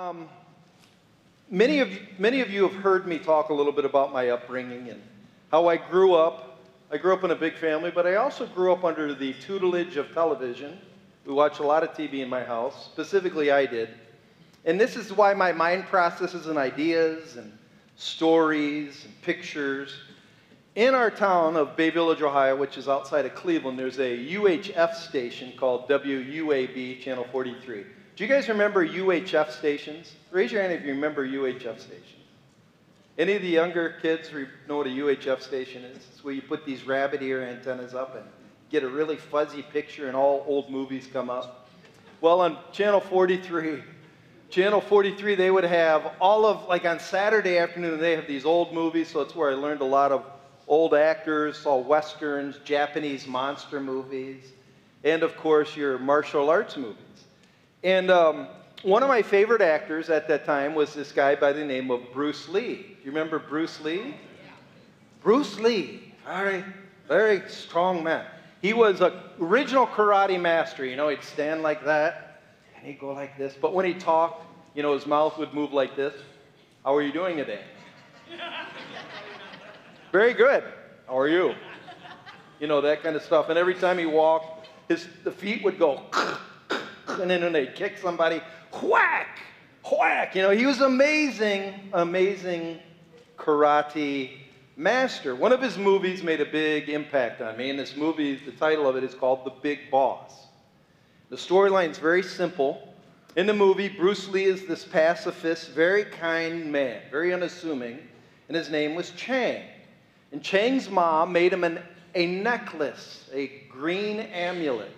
Um, many, of, many of you have heard me talk a little bit about my upbringing and how I grew up. I grew up in a big family, but I also grew up under the tutelage of television. We watched a lot of TV in my house, specifically, I did. And this is why my mind processes and ideas and stories and pictures. In our town of Bay Village, Ohio, which is outside of Cleveland, there's a UHF station called WUAB, Channel 43. Do you guys remember UHF stations? Raise your hand if you remember UHF stations. Any of the younger kids know what a UHF station is? It's where you put these rabbit ear antennas up and get a really fuzzy picture and all old movies come up. Well, on Channel 43, Channel 43, they would have all of, like on Saturday afternoon, they have these old movies, so it's where I learned a lot of old actors, saw westerns, Japanese monster movies, and of course your martial arts movies. And um, one of my favorite actors at that time was this guy by the name of Bruce Lee. Do you remember Bruce Lee? Yeah. Bruce Lee, very, very strong man. He was an original karate master. You know, he'd stand like that and he'd go like this. But when he talked, you know, his mouth would move like this. How are you doing today? very good. How are you? You know, that kind of stuff. And every time he walked, his, the feet would go, and then when they'd kick somebody, whack, whack. You know, he was amazing, amazing karate master. One of his movies made a big impact on me, and this movie, the title of it is called The Big Boss. The storyline is very simple. In the movie, Bruce Lee is this pacifist, very kind man, very unassuming, and his name was Chang. And Chang's mom made him an, a necklace, a green amulet.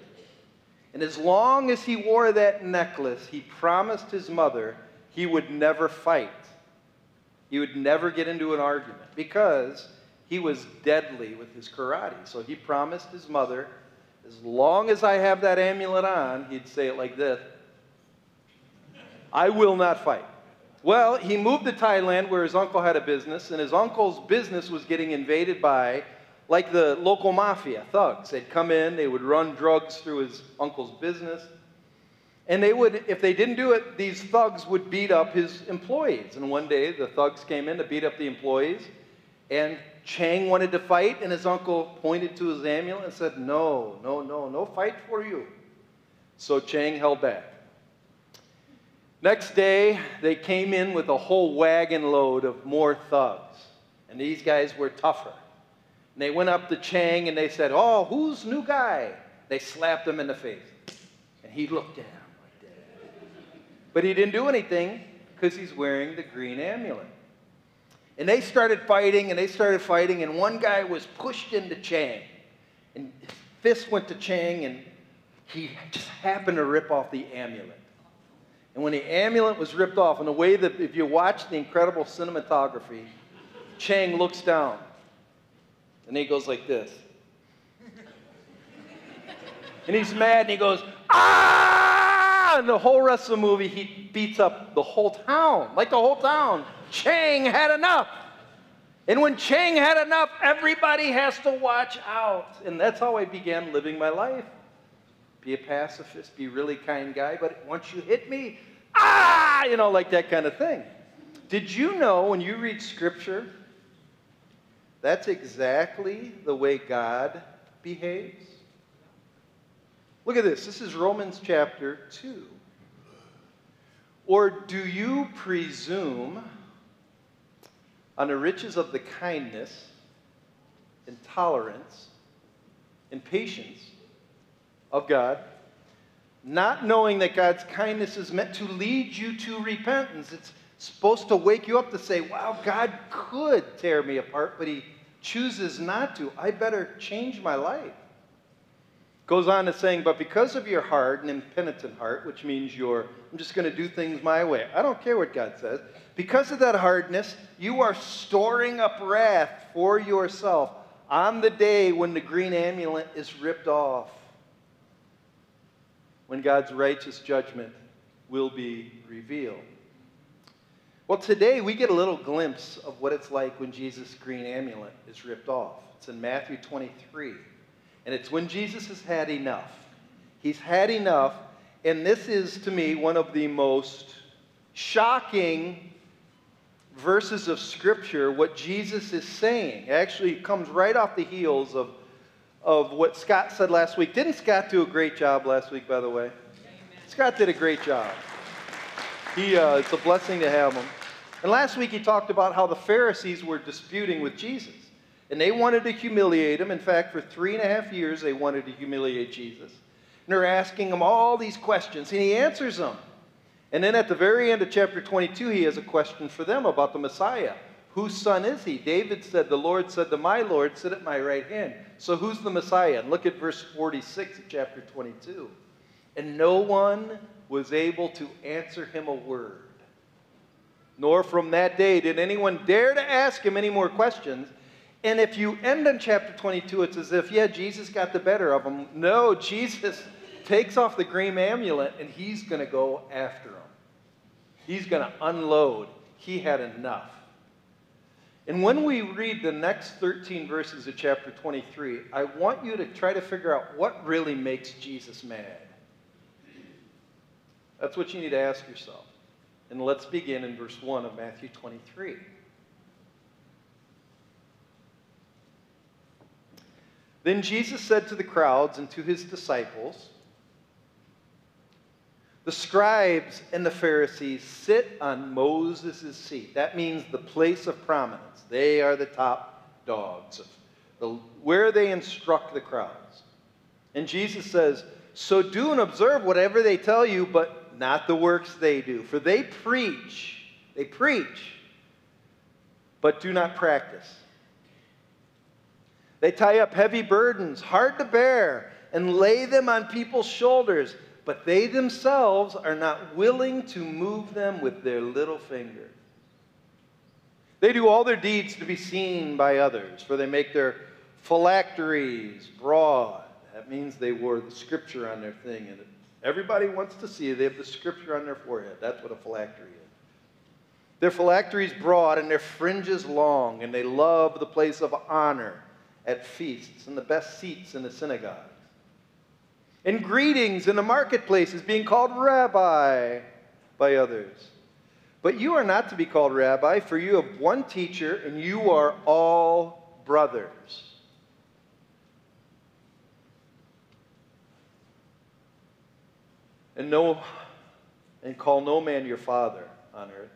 And as long as he wore that necklace, he promised his mother he would never fight. He would never get into an argument because he was deadly with his karate. So he promised his mother, as long as I have that amulet on, he'd say it like this I will not fight. Well, he moved to Thailand where his uncle had a business, and his uncle's business was getting invaded by like the local mafia thugs. They'd come in, they would run drugs through his uncle's business. And they would, if they didn't do it, these thugs would beat up his employees. And one day the thugs came in to beat up the employees. And Chang wanted to fight, and his uncle pointed to his amulet and said, No, no, no, no fight for you. So Chang held back. Next day, they came in with a whole wagon load of more thugs. And these guys were tougher. And they went up to Chang and they said, Oh, who's new guy? They slapped him in the face. And he looked him like that. But he didn't do anything because he's wearing the green amulet. And they started fighting and they started fighting, and one guy was pushed into Chang. And his fist went to Chang, and he just happened to rip off the amulet. And when the amulet was ripped off, in the way that if you watch the incredible cinematography, Chang looks down and he goes like this. and he's mad and he goes, ah! And the whole rest of the movie, he beats up the whole town. Like the whole town. Chang had enough. And when Chang had enough, everybody has to watch out. And that's how I began living my life. Be a pacifist, be a really kind guy, but once you hit me, ah, you know, like that kind of thing. Did you know when you read scripture, that's exactly the way God behaves. Look at this. This is Romans chapter 2. Or do you presume on the riches of the kindness and tolerance and patience of God, not knowing that God's kindness is meant to lead you to repentance? It's supposed to wake you up to say, wow, God could tear me apart, but He chooses not to. I better change my life. Goes on to saying, but because of your hard and impenitent heart, which means you're, I'm just going to do things my way. I don't care what God says. Because of that hardness, you are storing up wrath for yourself on the day when the green amulet is ripped off. When God's righteous judgment will be revealed. Well, today we get a little glimpse of what it's like when Jesus' green amulet is ripped off. It's in Matthew 23. And it's when Jesus has had enough. He's had enough, and this is to me one of the most shocking verses of Scripture what Jesus is saying. It actually comes right off the heels of, of what Scott said last week. Didn't Scott do a great job last week, by the way? Amen. Scott did a great job. He, uh, it's a blessing to have him. And last week he talked about how the Pharisees were disputing with Jesus. And they wanted to humiliate him. In fact, for three and a half years, they wanted to humiliate Jesus. And they're asking him all these questions, and he answers them. And then at the very end of chapter 22, he has a question for them about the Messiah. Whose son is he? David said, The Lord said to my Lord, Sit at my right hand. So who's the Messiah? And look at verse 46 of chapter 22. And no one was able to answer him a word. Nor from that day did anyone dare to ask him any more questions. And if you end in chapter 22, it's as if, yeah, Jesus got the better of him. No, Jesus takes off the green amulet and he's going to go after him. He's going to unload. He had enough. And when we read the next 13 verses of chapter 23, I want you to try to figure out what really makes Jesus mad. That's what you need to ask yourself. And let's begin in verse 1 of Matthew 23. Then Jesus said to the crowds and to his disciples, the scribes and the Pharisees sit on Moses' seat. That means the place of prominence. They are the top dogs, the, where they instruct the crowds. And Jesus says, So do and observe whatever they tell you, but not the works they do. For they preach, they preach, but do not practice. They tie up heavy burdens, hard to bear, and lay them on people's shoulders but they themselves are not willing to move them with their little finger. They do all their deeds to be seen by others, for they make their phylacteries broad. That means they wore the scripture on their thing, and everybody wants to see they have the scripture on their forehead. That's what a phylactery is. Their phylacteries broad and their fringes long, and they love the place of honor at feasts and the best seats in the synagogues. and greetings in the marketplaces, being called rabbi by others. But you are not to be called rabbi, for you have one teacher, and you are all brothers. And no and call no man your father on earth.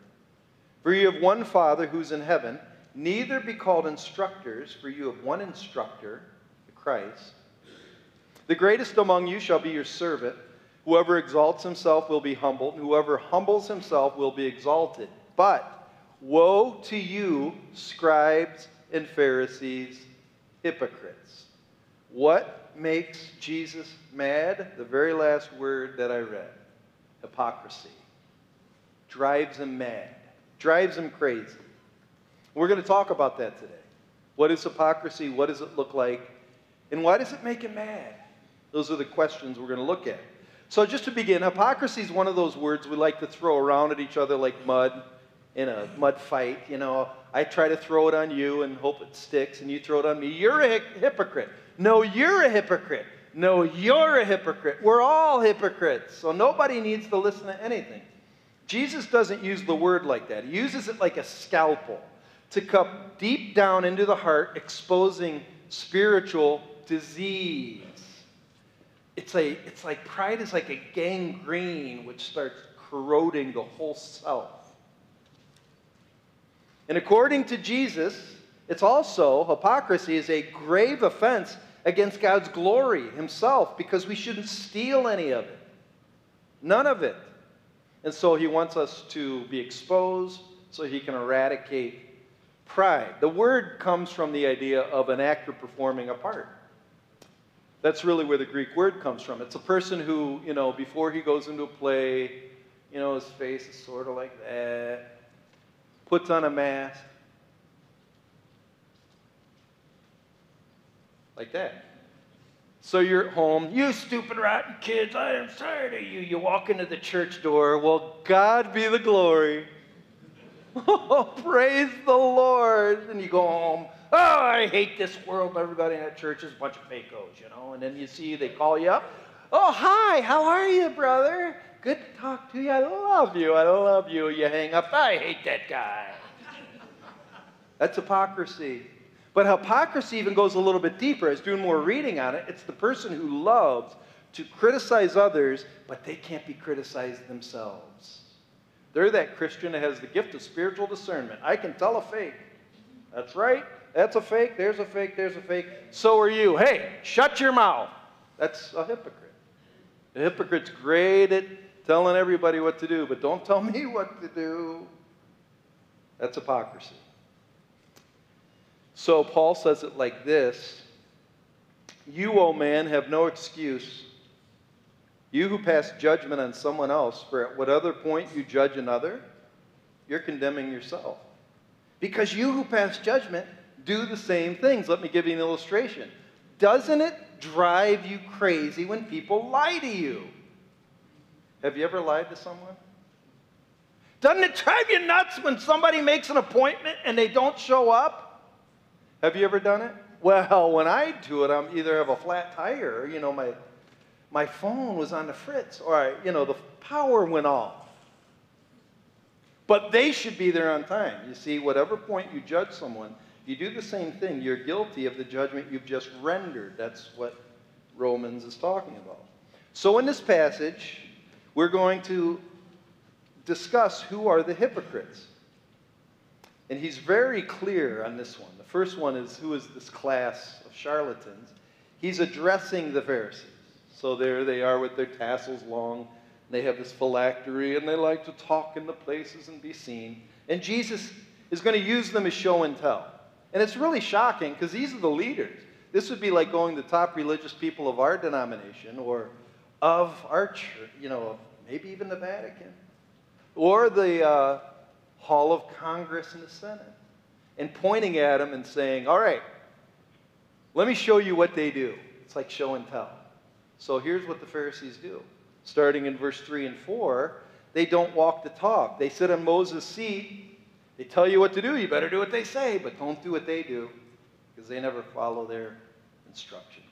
For you have one Father who's in heaven. Neither be called instructors, for you have one instructor, the Christ. The greatest among you shall be your servant. Whoever exalts himself will be humbled, and whoever humbles himself will be exalted. But woe to you, scribes and Pharisees, hypocrites. What makes Jesus mad? The very last word that I read hypocrisy. Drives him mad, drives him crazy. We're going to talk about that today. What is hypocrisy? What does it look like? And why does it make him mad? Those are the questions we're going to look at. So, just to begin, hypocrisy is one of those words we like to throw around at each other like mud in a mud fight. You know, I try to throw it on you and hope it sticks, and you throw it on me. You're a hypocrite. No, you're a hypocrite. No, you're a hypocrite. We're all hypocrites. So, nobody needs to listen to anything. Jesus doesn't use the word like that, he uses it like a scalpel to cut deep down into the heart, exposing spiritual disease it's, a, it's like pride is like a gangrene which starts corroding the whole self. And according to Jesus, it's also, hypocrisy is a grave offense against God's glory himself because we shouldn't steal any of it. None of it. And so he wants us to be exposed so he can eradicate pride. The word comes from the idea of an actor performing a part. That's really where the Greek word comes from. It's a person who, you know, before he goes into a play, you know, his face is sort of like that, puts on a mask, like that. So you're at home, you stupid rotten kids, I am tired of you. You walk into the church door, well, God be the glory. Oh, praise the Lord. And you go home, oh, I hate this world. Everybody in that church is a bunch of fakos, you know. And then you see they call you up. Oh, hi, how are you, brother? good to talk to you. I love you. I love you. You hang up. I hate that guy. That's hypocrisy. But hypocrisy even goes a little bit deeper. I was doing more reading on it. It's the person who loves to criticize others, but they can't be criticized themselves. They're that Christian that has the gift of spiritual discernment. I can tell a fake. That's right. That's a fake. There's a fake. There's a fake. So are you. Hey, shut your mouth. That's a hypocrite. The hypocrite's great at telling everybody what to do, but don't tell me what to do. That's hypocrisy. So Paul says it like this You, O man, have no excuse. You who pass judgment on someone else, for at what other point you judge another, you're condemning yourself. Because you who pass judgment do the same things. Let me give you an illustration. Doesn't it drive you crazy when people lie to you? Have you ever lied to someone? Doesn't it drive you nuts when somebody makes an appointment and they don't show up? Have you ever done it? Well, when I do it, I'm either have a flat tire, you know, my, my phone was on the fritz, or, I, you know, the power went off. But they should be there on time. You see, whatever point you judge someone, you do the same thing. You're guilty of the judgment you've just rendered. That's what Romans is talking about. So, in this passage, we're going to discuss who are the hypocrites. And he's very clear on this one. The first one is who is this class of charlatans? He's addressing the Pharisees. So there they are with their tassels long. They have this phylactery and they like to talk in the places and be seen. And Jesus is going to use them as show and tell. And it's really shocking because these are the leaders. This would be like going to the top religious people of our denomination or of our church, you know, maybe even the Vatican, or the uh, Hall of Congress in the Senate and pointing at them and saying, All right, let me show you what they do. It's like show and tell. So here's what the Pharisees do. Starting in verse 3 and 4, they don't walk the talk. They sit on Moses' seat. They tell you what to do. You better do what they say, but don't do what they do because they never follow their instruction.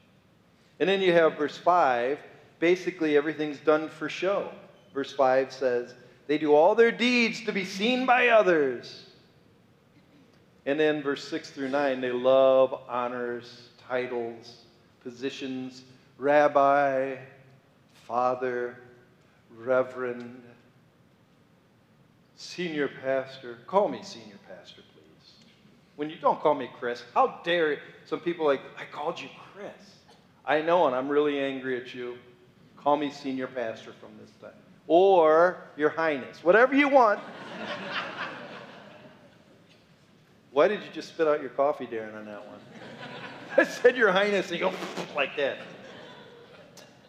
And then you have verse 5. Basically, everything's done for show. Verse 5 says, they do all their deeds to be seen by others. And then verse 6 through 9, they love honors, titles, positions, rabbi, father, reverend, senior pastor. Call me senior pastor, please. When you don't call me Chris, how dare? Some people like, I called you Chris. I know, and I'm really angry at you. Call me senior pastor from this time or Your Highness, whatever you want. Why did you just spit out your coffee, Darren, on that one? I said Your Highness, and you go like that.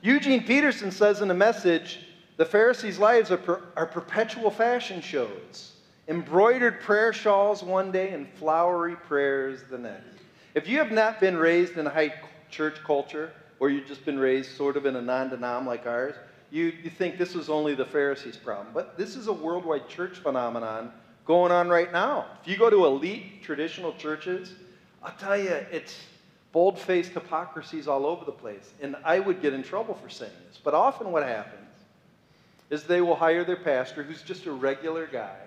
Eugene Peterson says in a message the Pharisees' lives are, per, are perpetual fashion shows, embroidered prayer shawls one day and flowery prayers the next. If you have not been raised in a high church culture, or you've just been raised sort of in a non denom like ours, you, you think this is only the Pharisees' problem. But this is a worldwide church phenomenon going on right now. If you go to elite traditional churches, I'll tell you, it's bold faced hypocrisies all over the place. And I would get in trouble for saying this. But often what happens is they will hire their pastor who's just a regular guy.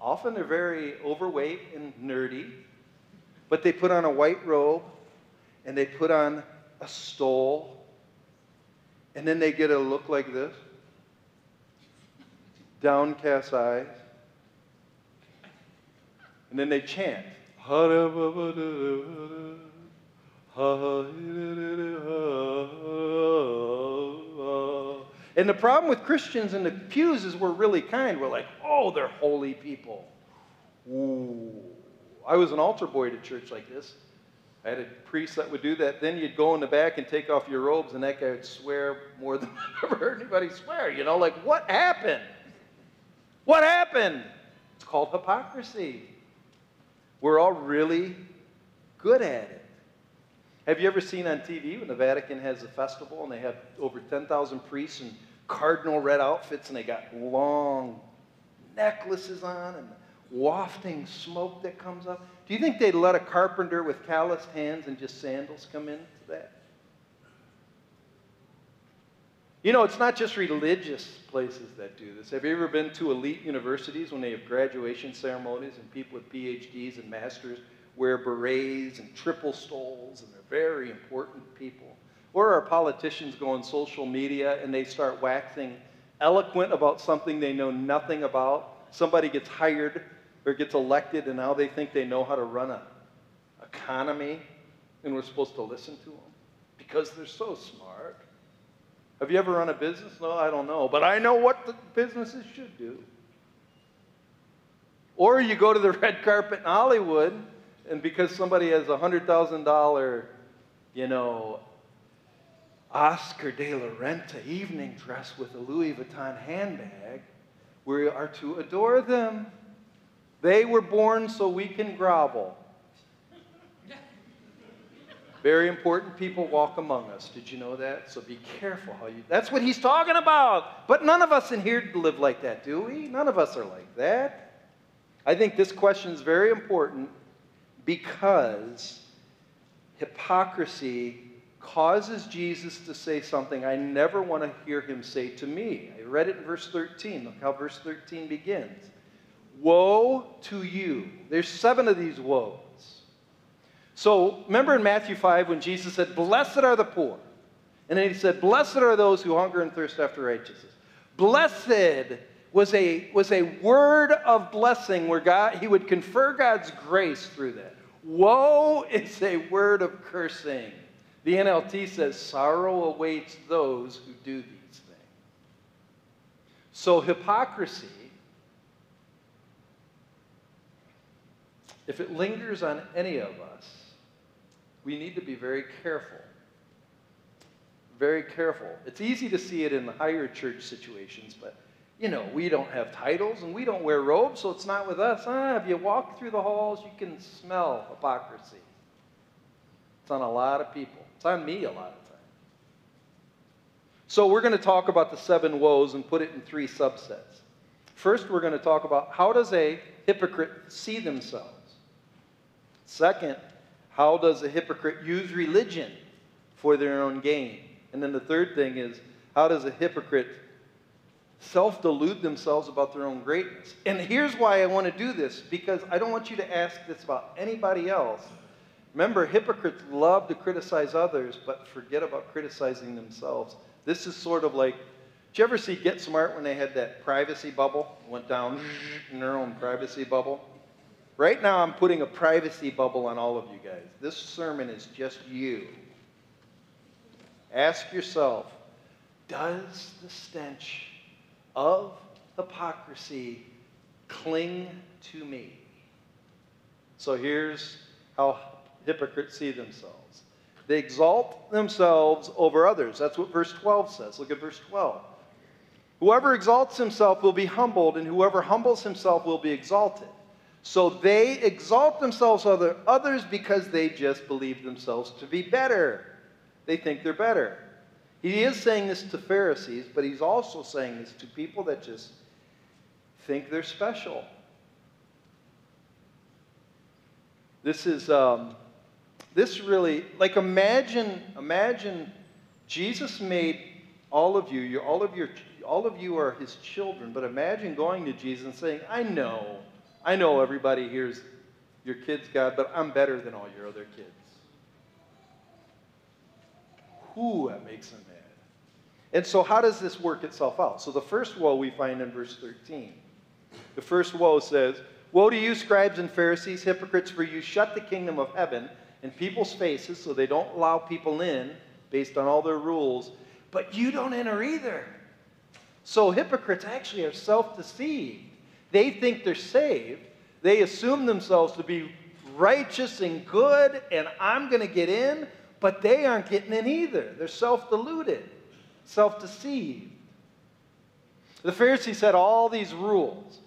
Often they're very overweight and nerdy, but they put on a white robe and they put on a stole and then they get a look like this downcast eyes. And then they chant. And the problem with Christians in the pews is we're really kind. We're like, oh, they're holy people. Ooh. I was an altar boy at a church like this. I had a priest that would do that. Then you'd go in the back and take off your robes, and that guy would swear more than I've ever heard anybody swear. You know, like, what happened? What happened? It's called hypocrisy. We're all really good at it. Have you ever seen on TV when the Vatican has a festival and they have over 10,000 priests in cardinal red outfits and they got long necklaces on and wafting smoke that comes up? Do you think they'd let a carpenter with calloused hands and just sandals come into that? You know, it's not just religious places that do this. Have you ever been to elite universities when they have graduation ceremonies and people with PhDs and masters wear berets and triple stoles and they're very important people? Or our politicians go on social media and they start waxing eloquent about something they know nothing about. Somebody gets hired or gets elected and now they think they know how to run an economy and we're supposed to listen to them because they're so smart. Have you ever run a business? No, I don't know. But I know what the businesses should do. Or you go to the red carpet in Hollywood, and because somebody has a $100,000, you know, Oscar de la Renta evening dress with a Louis Vuitton handbag, we are to adore them. They were born so we can grovel. Very important people walk among us. Did you know that? So be careful how you. That's what he's talking about. But none of us in here live like that, do we? None of us are like that. I think this question is very important because hypocrisy causes Jesus to say something I never want to hear him say to me. I read it in verse 13. Look how verse 13 begins. Woe to you. There's seven of these woes. So remember in Matthew 5 when Jesus said, Blessed are the poor. And then he said, Blessed are those who hunger and thirst after righteousness. Blessed was a, was a word of blessing where God, he would confer God's grace through that. Woe is a word of cursing. The NLT says, Sorrow awaits those who do these things. So hypocrisy, if it lingers on any of us, we need to be very careful. Very careful. It's easy to see it in the higher church situations, but you know, we don't have titles and we don't wear robes, so it's not with us. Ah, if you walk through the halls, you can smell hypocrisy. It's on a lot of people. It's on me a lot of times. So we're going to talk about the seven woes and put it in three subsets. First, we're going to talk about how does a hypocrite see themselves? Second, how does a hypocrite use religion for their own gain? And then the third thing is, how does a hypocrite self delude themselves about their own greatness? And here's why I want to do this because I don't want you to ask this about anybody else. Remember, hypocrites love to criticize others, but forget about criticizing themselves. This is sort of like, did you ever see Get Smart when they had that privacy bubble? Went down in their own privacy bubble? Right now, I'm putting a privacy bubble on all of you guys. This sermon is just you. Ask yourself Does the stench of hypocrisy cling to me? So here's how hypocrites see themselves they exalt themselves over others. That's what verse 12 says. Look at verse 12. Whoever exalts himself will be humbled, and whoever humbles himself will be exalted. So they exalt themselves over others because they just believe themselves to be better. They think they're better. He is saying this to Pharisees, but he's also saying this to people that just think they're special. This is um, this really like imagine imagine Jesus made all of you, all of your all of you are his children, but imagine going to Jesus and saying, "I know I know everybody here's your kids, God, but I'm better than all your other kids. Who that makes them mad. And so, how does this work itself out? So, the first woe we find in verse 13. The first woe says, Woe to you, scribes and Pharisees, hypocrites, for you shut the kingdom of heaven in people's faces so they don't allow people in based on all their rules, but you don't enter either. So, hypocrites actually are self deceived. They think they're saved. They assume themselves to be righteous and good, and I'm going to get in, but they aren't getting in either. They're self deluded, self deceived. The Pharisees had all these rules.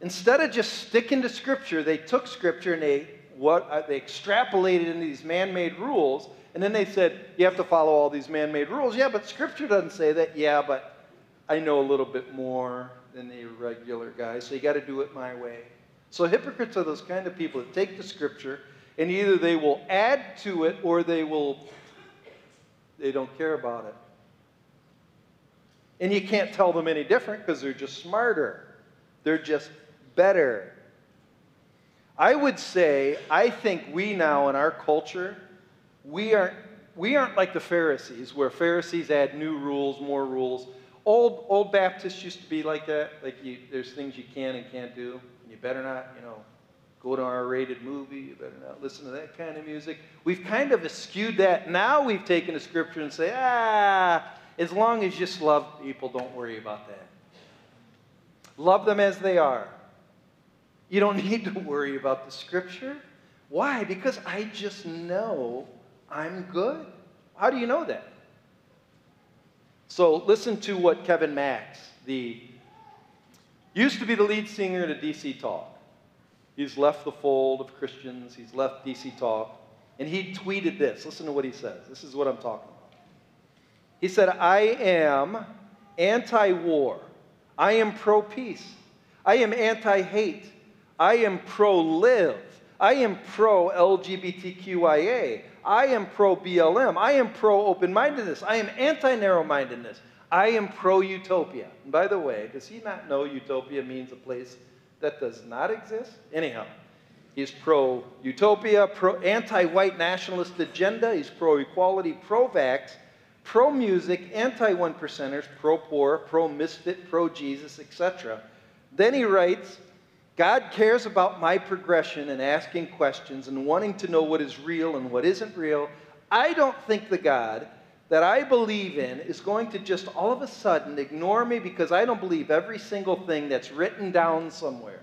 Instead of just sticking to Scripture, they took Scripture and they, what, uh, they extrapolated into these man made rules, and then they said, You have to follow all these man made rules. Yeah, but Scripture doesn't say that. Yeah, but I know a little bit more than the regular guy, so you got to do it my way. So hypocrites are those kind of people that take the scripture and either they will add to it or they will they don't care about it. And you can't tell them any different because they're just smarter. They're just better. I would say, I think we now in our culture, we aren't, we aren't like the Pharisees, where Pharisees add new rules, more rules. Old, old Baptists used to be like that. Like you, there's things you can and can't do. And you better not, you know, go to R rated movie. You better not listen to that kind of music. We've kind of eschewed that. Now we've taken the scripture and say, ah, as long as you just love people, don't worry about that. Love them as they are. You don't need to worry about the scripture. Why? Because I just know I'm good. How do you know that? So listen to what Kevin Max, the used to be the lead singer at DC Talk. He's left the fold of Christians. He's left DC Talk. And he tweeted this. Listen to what he says. This is what I'm talking about. He said, I am anti war. I am pro peace. I am anti hate. I am pro live. I am pro LGBTQIA. I am pro BLM. I am pro open mindedness. I am anti narrow mindedness. I am pro utopia. By the way, does he not know utopia means a place that does not exist? Anyhow, he's pro utopia, pro anti white nationalist agenda, he's pro equality, pro vax, pro music, anti one percenters, pro poor, pro misfit, pro Jesus, etc. Then he writes, God cares about my progression and asking questions and wanting to know what is real and what isn't real. I don't think the God that I believe in is going to just all of a sudden ignore me because I don't believe every single thing that's written down somewhere.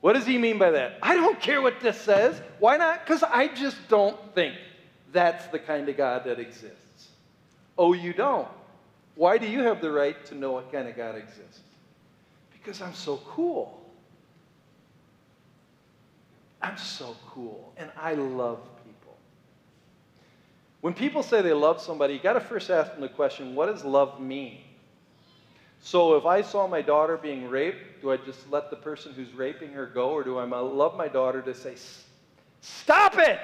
What does he mean by that? I don't care what this says. Why not? Because I just don't think that's the kind of God that exists. Oh, you don't? Why do you have the right to know what kind of God exists? Because I'm so cool. I'm so cool, and I love people. When people say they love somebody, you got to first ask them the question what does love mean? So if I saw my daughter being raped, do I just let the person who's raping her go, or do I love my daughter to say, Stop it?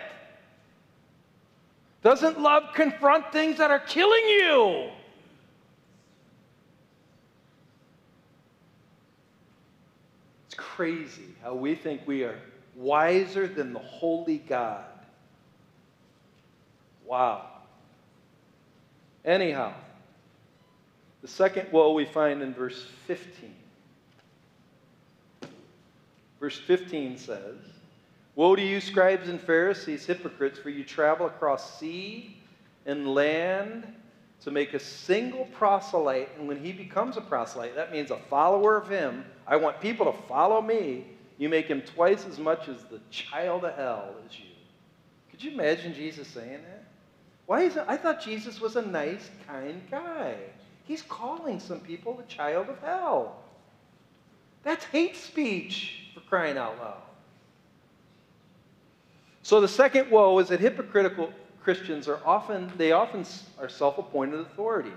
Doesn't love confront things that are killing you? Crazy how we think we are wiser than the holy God. Wow. Anyhow, the second woe we find in verse 15. Verse 15 says, Woe to you, scribes and Pharisees, hypocrites, for you travel across sea and land to make a single proselyte. And when he becomes a proselyte, that means a follower of him. I want people to follow me. You make him twice as much as the child of hell as you. Could you imagine Jesus saying that? Why is it? I thought Jesus was a nice, kind guy. He's calling some people the child of hell. That's hate speech for crying out loud. So the second woe is that hypocritical Christians are often, they often are self-appointed authorities.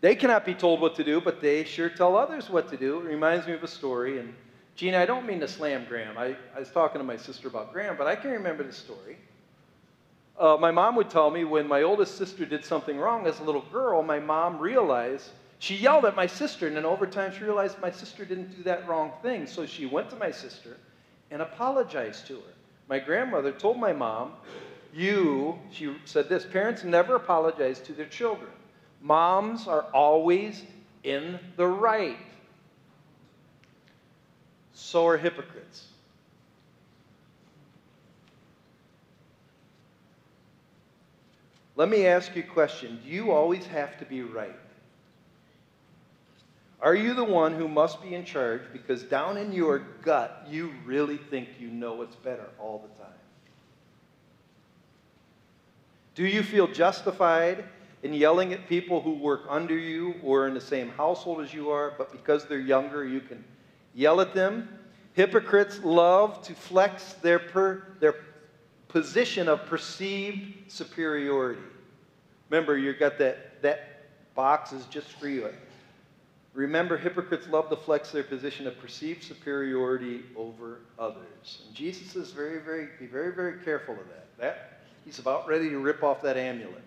They cannot be told what to do, but they sure tell others what to do. It reminds me of a story. And Gina, I don't mean to slam Graham. I, I was talking to my sister about Graham, but I can remember the story. Uh, my mom would tell me when my oldest sister did something wrong as a little girl, my mom realized she yelled at my sister, and then over time she realized my sister didn't do that wrong thing. So she went to my sister and apologized to her. My grandmother told my mom you, she said this parents never apologize to their children. Moms are always in the right. So are hypocrites. Let me ask you a question Do you always have to be right? Are you the one who must be in charge because down in your gut you really think you know what's better all the time? Do you feel justified in yelling at people who work under you or in the same household as you are, but because they're younger, you can yell at them? Hypocrites love to flex their, per, their position of perceived superiority. Remember, you've got that, that box is just for you. Remember, hypocrites love to flex their position of perceived superiority over others. And Jesus is very, very, be very, very careful of that. That He's about ready to rip off that amulet.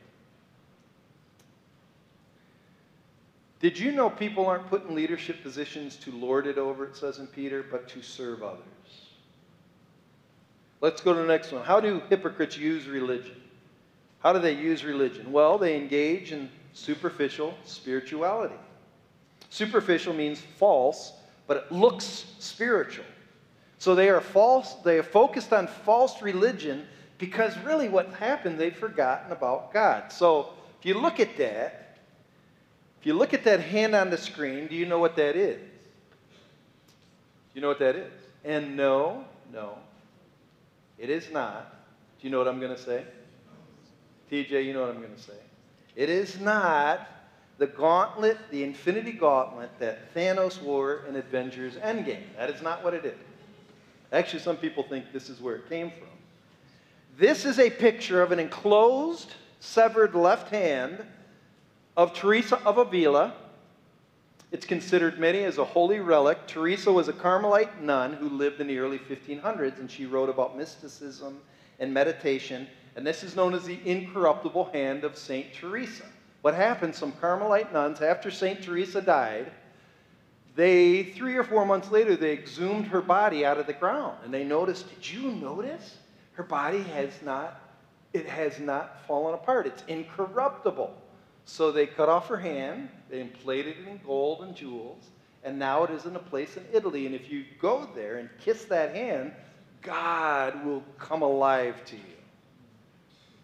Did you know people aren't put in leadership positions to lord it over, it says in Peter, but to serve others? Let's go to the next one. How do hypocrites use religion? How do they use religion? Well, they engage in superficial spirituality. Superficial means false, but it looks spiritual. So they are false, they are focused on false religion because really what happened, they've forgotten about God. So if you look at that, if you look at that hand on the screen, do you know what that is? Do you know what that is? And no, no, it is not. Do you know what I'm going to say? TJ, you know what I'm going to say. It is not the gauntlet, the infinity gauntlet that Thanos wore in Avengers Endgame. That is not what it is. Actually, some people think this is where it came from. This is a picture of an enclosed, severed left hand of Teresa of Avila. It's considered many as a holy relic. Teresa was a Carmelite nun who lived in the early 1500s, and she wrote about mysticism and meditation. And this is known as the incorruptible hand of St. Teresa. What happened, some Carmelite nuns, after St. Teresa died, they, three or four months later, they exhumed her body out of the ground. And they noticed, did you notice? Her body has not, it has not fallen apart. It's incorruptible. So they cut off her hand, they plated it in gold and jewels, and now it is in a place in Italy. And if you go there and kiss that hand, God will come alive to you.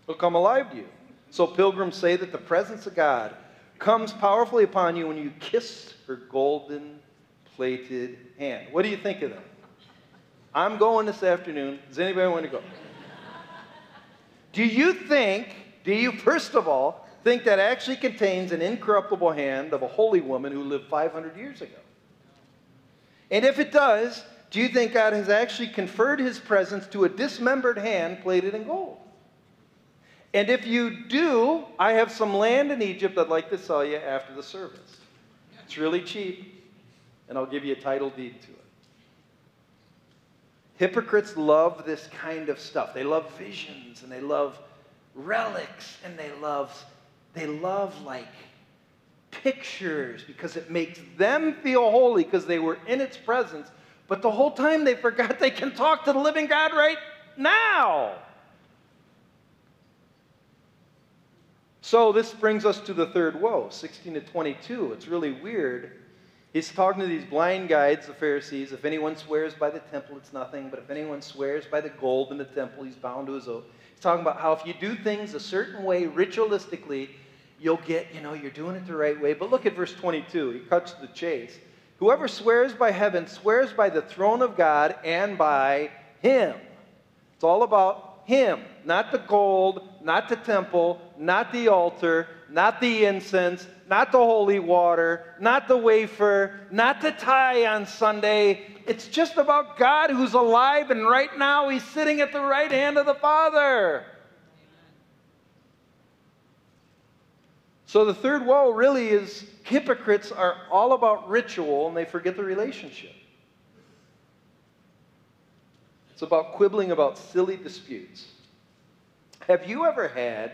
He'll come alive to you. So pilgrims say that the presence of God comes powerfully upon you when you kiss her golden plated hand. What do you think of that? I'm going this afternoon. Does anybody want to go? do you think, do you first of all think that actually contains an incorruptible hand of a holy woman who lived 500 years ago? And if it does, do you think God has actually conferred his presence to a dismembered hand plated in gold? And if you do, I have some land in Egypt I'd like to sell you after the service. It's really cheap, and I'll give you a title deed to it. Hypocrites love this kind of stuff. They love visions and they love relics and they love they love like pictures because it makes them feel holy because they were in its presence. But the whole time they forgot they can talk to the living God right now. So this brings us to the third woe, 16 to 22. It's really weird He's talking to these blind guides, the Pharisees. If anyone swears by the temple, it's nothing. But if anyone swears by the gold in the temple, he's bound to his oath. He's talking about how if you do things a certain way, ritualistically, you'll get, you know, you're doing it the right way. But look at verse 22. He cuts to the chase. Whoever swears by heaven swears by the throne of God and by him. It's all about him, not the gold, not the temple, not the altar, not the incense, not the holy water, not the wafer, not the tie on Sunday. It's just about God who's alive, and right now he's sitting at the right hand of the Father. So the third woe really is hypocrites are all about ritual and they forget the relationship. It's about quibbling about silly disputes. Have you ever had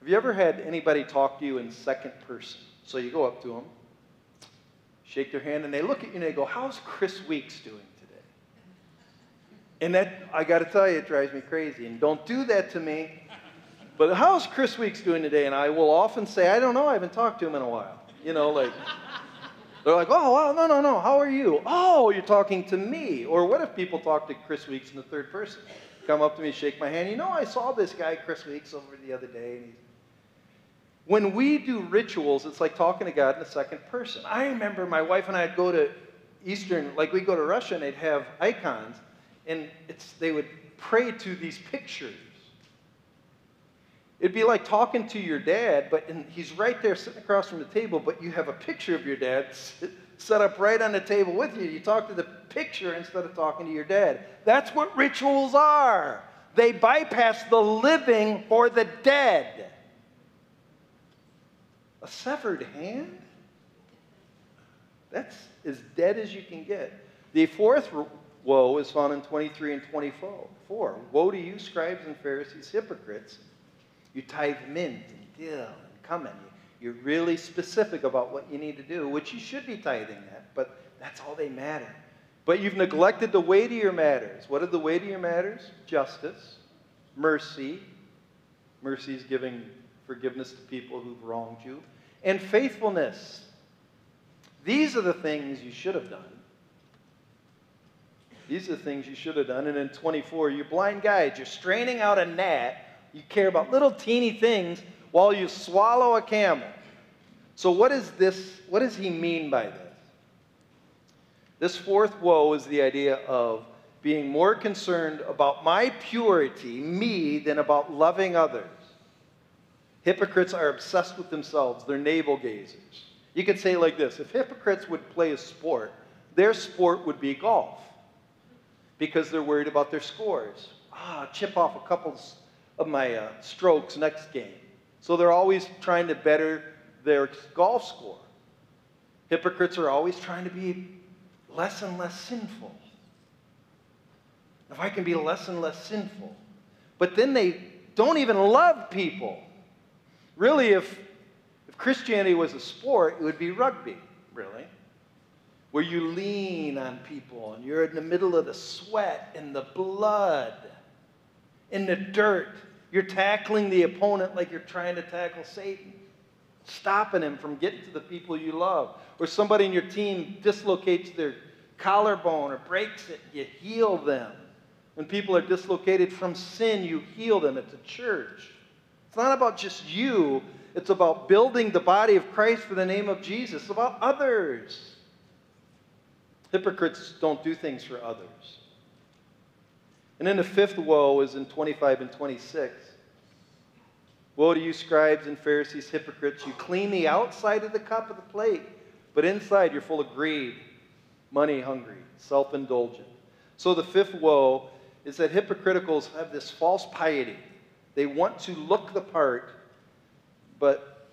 have you ever had anybody talk to you in second person? So you go up to them, shake their hand, and they look at you and they go, How's Chris Weeks doing today? And that, I got to tell you, it drives me crazy. And don't do that to me. But how's Chris Weeks doing today? And I will often say, I don't know, I haven't talked to him in a while. You know, like, they're like, oh, well, no, no, no, how are you? Oh, you're talking to me. Or what if people talk to Chris Weeks in the third person? Come up to me, shake my hand. You know, I saw this guy, Chris Weeks, over the other day, when we do rituals, it's like talking to God in the second person. I remember my wife and I'd go to Eastern, like we'd go to Russia and they'd have icons, and it's, they would pray to these pictures. It'd be like talking to your dad, but he's right there sitting across from the table, but you have a picture of your dad set up right on the table with you. You talk to the picture instead of talking to your dad. That's what rituals are. They bypass the living for the dead. A severed hand? That's as dead as you can get. The fourth woe is found in 23 and 24. Woe to you, scribes and Pharisees, hypocrites. You tithe mint and dill and cumin. You're really specific about what you need to do, which you should be tithing at, but that's all they matter. But you've neglected the weightier matters. What are the weightier matters? Justice, mercy. Mercy is giving forgiveness to people who've wronged you, and faithfulness. These are the things you should have done. These are the things you should have done. And in 24, you're blind guides. You're straining out a gnat. You care about little teeny things while you swallow a camel. So what is this? What does he mean by this? This fourth woe is the idea of being more concerned about my purity, me, than about loving others. Hypocrites are obsessed with themselves, they're navel gazers. You could say like this if hypocrites would play a sport, their sport would be golf because they're worried about their scores. Ah, chip off a couple of my uh, strokes next game. So they're always trying to better their golf score. Hypocrites are always trying to be less and less sinful. If I can be less and less sinful. But then they don't even love people. Really, if, if Christianity was a sport, it would be rugby, really where you lean on people and you're in the middle of the sweat and the blood, and the dirt. You're tackling the opponent like you're trying to tackle Satan, stopping him from getting to the people you love. Or somebody in your team dislocates their collarbone or breaks it, you heal them. When people are dislocated from sin, you heal them. It's a church. It's not about just you, it's about building the body of Christ for the name of Jesus, it's about others. Hypocrites don't do things for others. And then the fifth woe is in 25 and 26. Woe to you, scribes and Pharisees, hypocrites! You clean the outside of the cup of the plate, but inside you're full of greed, money hungry, self indulgent. So the fifth woe is that hypocriticals have this false piety. They want to look the part, but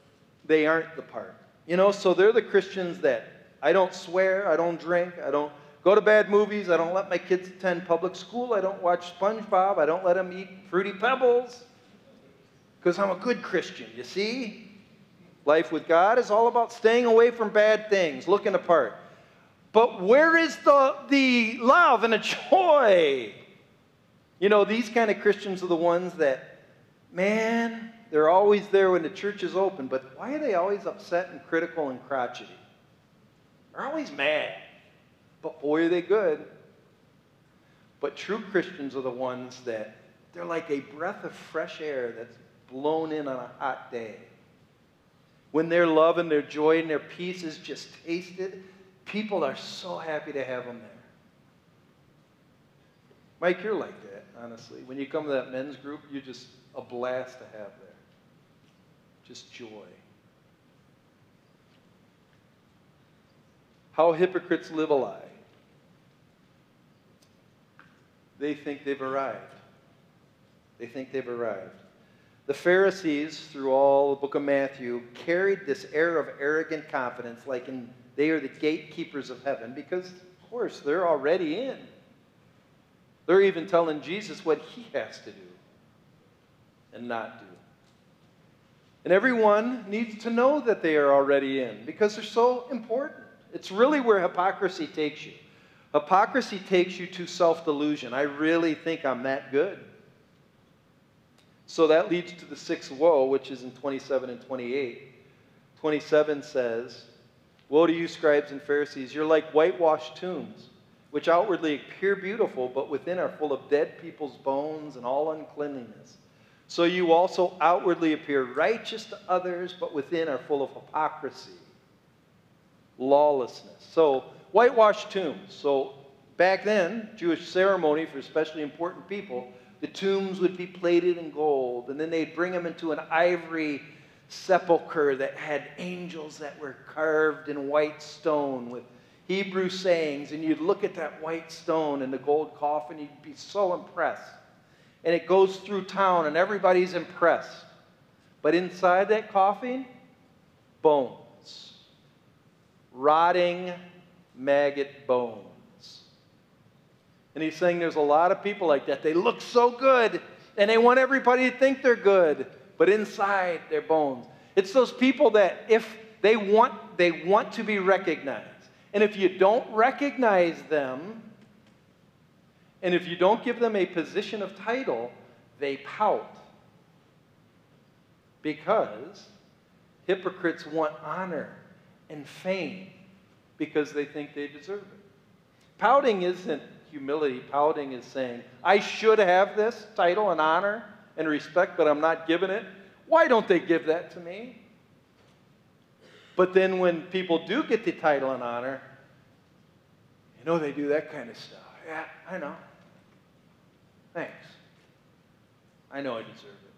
they aren't the part. You know, so they're the Christians that I don't swear. I don't drink. I don't go to bad movies. I don't let my kids attend public school. I don't watch SpongeBob. I don't let them eat Fruity Pebbles because I'm a good Christian, you see? Life with God is all about staying away from bad things, looking apart. But where is the, the love and the joy? You know, these kind of Christians are the ones that, man, they're always there when the church is open, but why are they always upset and critical and crotchety? They're always mad, but boy, are they good. But true Christians are the ones that they're like a breath of fresh air that's blown in on a hot day. When their love and their joy and their peace is just tasted, people are so happy to have them there. Mike, you're like that, honestly. When you come to that men's group, you're just a blast to have there. Just joy. How hypocrites live a lie. They think they've arrived. They think they've arrived. The Pharisees, through all the book of Matthew, carried this air of arrogant confidence like in, they are the gatekeepers of heaven because, of course, they're already in. They're even telling Jesus what he has to do and not do. And everyone needs to know that they are already in because they're so important. It's really where hypocrisy takes you. Hypocrisy takes you to self delusion. I really think I'm that good. So that leads to the sixth woe, which is in 27 and 28. 27 says, Woe to you, scribes and Pharisees! You're like whitewashed tombs, which outwardly appear beautiful, but within are full of dead people's bones and all uncleanliness. So you also outwardly appear righteous to others, but within are full of hypocrisy lawlessness. So, whitewashed tombs. So, back then, Jewish ceremony for especially important people, the tombs would be plated in gold, and then they'd bring them into an ivory sepulchre that had angels that were carved in white stone with Hebrew sayings, and you'd look at that white stone and the gold coffin, you'd be so impressed. And it goes through town, and everybody's impressed. But inside that coffin, bones, rotting maggot bones. And he's saying there's a lot of people like that. They look so good and they want everybody to think they're good, but inside they're bones. It's those people that if they want, they want to be recognized. And if you don't recognize them, and if you don't give them a position of title, they pout. Because hypocrites want honor and fame because they think they deserve it. Pouting isn't humility. Pouting is saying, I should have this title and honor and respect, but I'm not giving it. Why don't they give that to me? But then when people do get the title and honor, you know they do that kind of stuff. Yeah, I know. Thanks. I know I deserve it.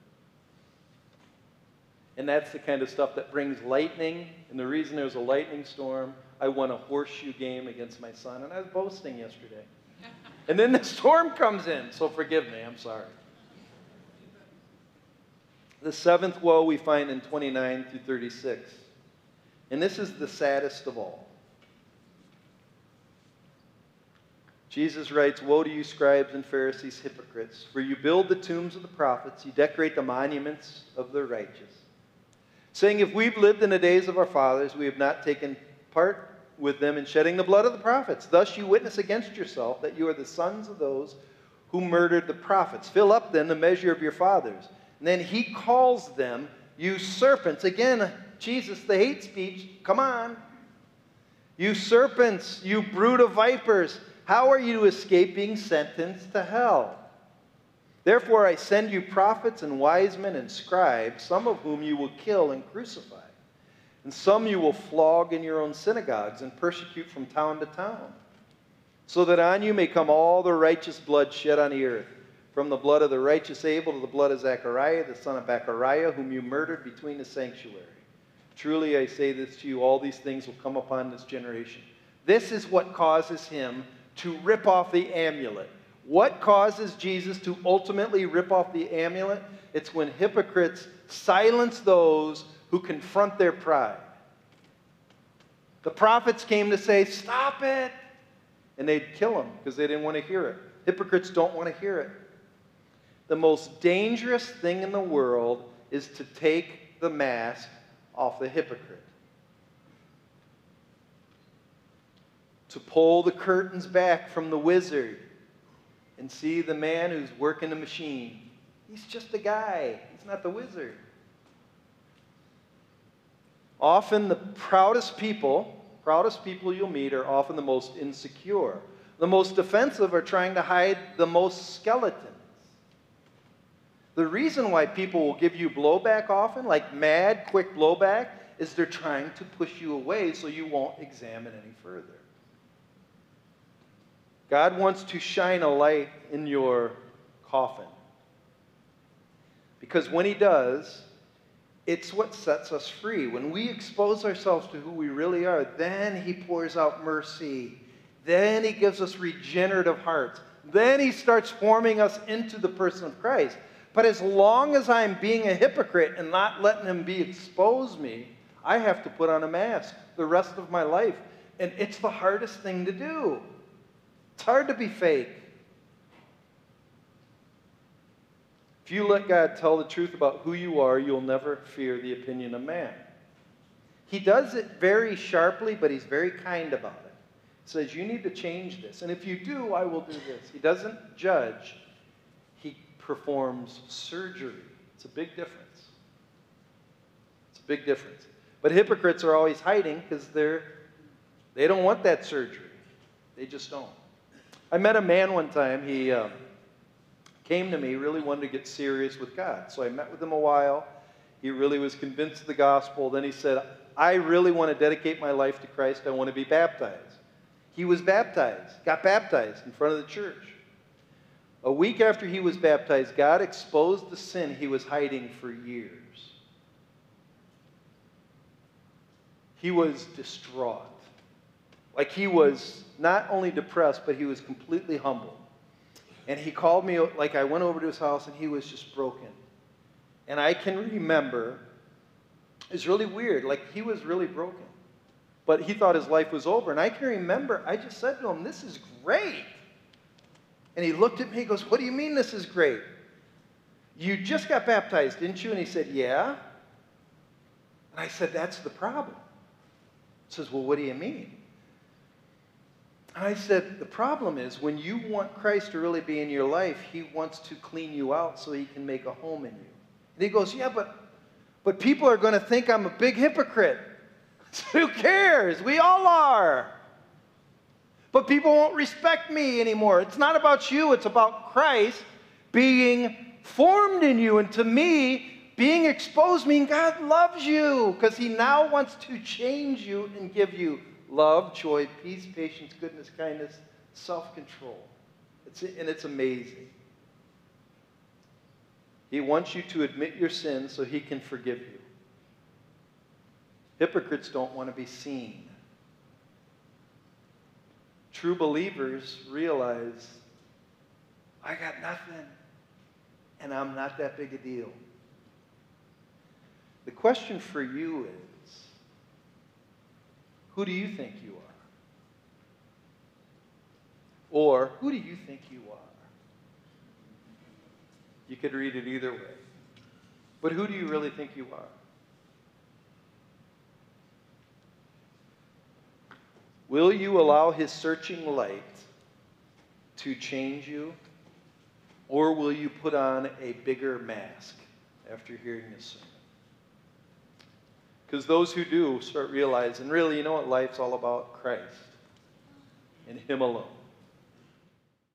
And that's the kind of stuff that brings lightning. And the reason there's a lightning storm, I won a horseshoe game against my son, and I was boasting yesterday. and then the storm comes in, so forgive me, I'm sorry. The seventh woe we find in 29 through 36. And this is the saddest of all. Jesus writes, Woe to you, scribes and Pharisees, hypocrites, for you build the tombs of the prophets, you decorate the monuments of the righteous, saying, If we've lived in the days of our fathers, we have not taken part with them in shedding the blood of the prophets. Thus you witness against yourself that you are the sons of those who murdered the prophets. Fill up then the measure of your fathers. And then he calls them, You serpents. Again, Jesus, the hate speech, come on. You serpents, you brood of vipers. How are you escaping sentence to hell? Therefore, I send you prophets and wise men and scribes, some of whom you will kill and crucify, and some you will flog in your own synagogues and persecute from town to town, so that on you may come all the righteous blood shed on the earth, from the blood of the righteous Abel to the blood of Zechariah, the son of Barachiah, whom you murdered between the sanctuary. Truly, I say this to you, all these things will come upon this generation. This is what causes him to rip off the amulet. What causes Jesus to ultimately rip off the amulet? It's when hypocrites silence those who confront their pride. The prophets came to say, Stop it! And they'd kill them because they didn't want to hear it. Hypocrites don't want to hear it. The most dangerous thing in the world is to take the mask off the hypocrite. to pull the curtains back from the wizard and see the man who's working the machine. He's just a guy, he's not the wizard. Often the proudest people, proudest people you'll meet are often the most insecure. The most defensive are trying to hide the most skeletons. The reason why people will give you blowback often, like mad, quick blowback, is they're trying to push you away so you won't examine any further. God wants to shine a light in your coffin. Because when He does, it's what sets us free. When we expose ourselves to who we really are, then He pours out mercy. Then He gives us regenerative hearts. Then He starts forming us into the person of Christ. But as long as I'm being a hypocrite and not letting Him be expose me, I have to put on a mask the rest of my life. And it's the hardest thing to do. It's hard to be fake. If you let God tell the truth about who you are, you'll never fear the opinion of man. He does it very sharply, but he's very kind about it. He says, You need to change this. And if you do, I will do this. He doesn't judge, he performs surgery. It's a big difference. It's a big difference. But hypocrites are always hiding because they're they don't want that surgery. They just don't. I met a man one time. He um, came to me, really wanted to get serious with God. So I met with him a while. He really was convinced of the gospel. Then he said, I really want to dedicate my life to Christ. I want to be baptized. He was baptized, got baptized in front of the church. A week after he was baptized, God exposed the sin he was hiding for years. He was distraught. Like he was not only depressed, but he was completely humbled. And he called me, like I went over to his house and he was just broken. And I can remember, it's really weird, like he was really broken. But he thought his life was over. And I can remember, I just said to him, This is great. And he looked at me, he goes, What do you mean this is great? You just got baptized, didn't you? And he said, Yeah. And I said, That's the problem. He says, Well, what do you mean? I said, The problem is when you want Christ to really be in your life, he wants to clean you out so he can make a home in you. And he goes, Yeah, but but people are going to think I'm a big hypocrite. Who cares? We all are. But people won't respect me anymore. It's not about you, it's about Christ being formed in you. And to me, being exposed means God loves you because He now wants to change you and give you love, joy, peace, patience, goodness, kindness, self control. It's, and it's amazing. He wants you to admit your sins so He can forgive you. Hypocrites don't want to be seen. True believers realize, I got nothing, and I'm not that big a deal. The question for you is who do you think you are? Or who do you think you are? You could read it either way. But who do you really think you are? Will you allow his searching light to change you? Or will you put on a bigger mask after hearing this sermon? Because those who do start realizing, really, you know what life's all about? Christ and Him alone.